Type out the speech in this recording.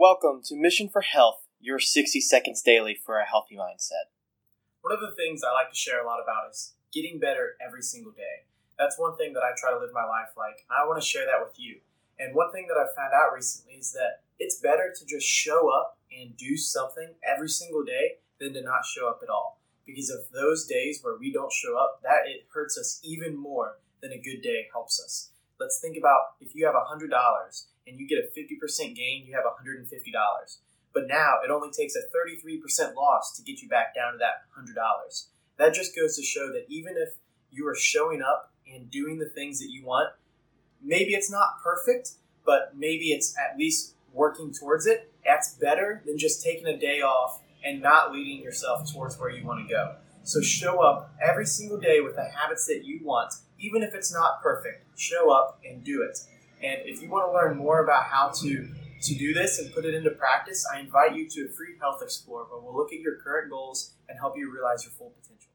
Welcome to Mission for Health, your 60 seconds daily for a healthy mindset. One of the things I like to share a lot about is getting better every single day. That's one thing that I try to live my life like, and I want to share that with you. And one thing that I've found out recently is that it's better to just show up and do something every single day than to not show up at all. Because of those days where we don't show up, that it hurts us even more than a good day helps us. Let's think about if you have $100 and you get a 50% gain, you have $150. But now it only takes a 33% loss to get you back down to that $100. That just goes to show that even if you are showing up and doing the things that you want, maybe it's not perfect, but maybe it's at least working towards it. That's better than just taking a day off and not leading yourself towards where you want to go. So show up every single day with the habits that you want, even if it's not perfect. Show up and do it. And if you want to learn more about how to to do this and put it into practice, I invite you to a free health explorer where we'll look at your current goals and help you realize your full potential.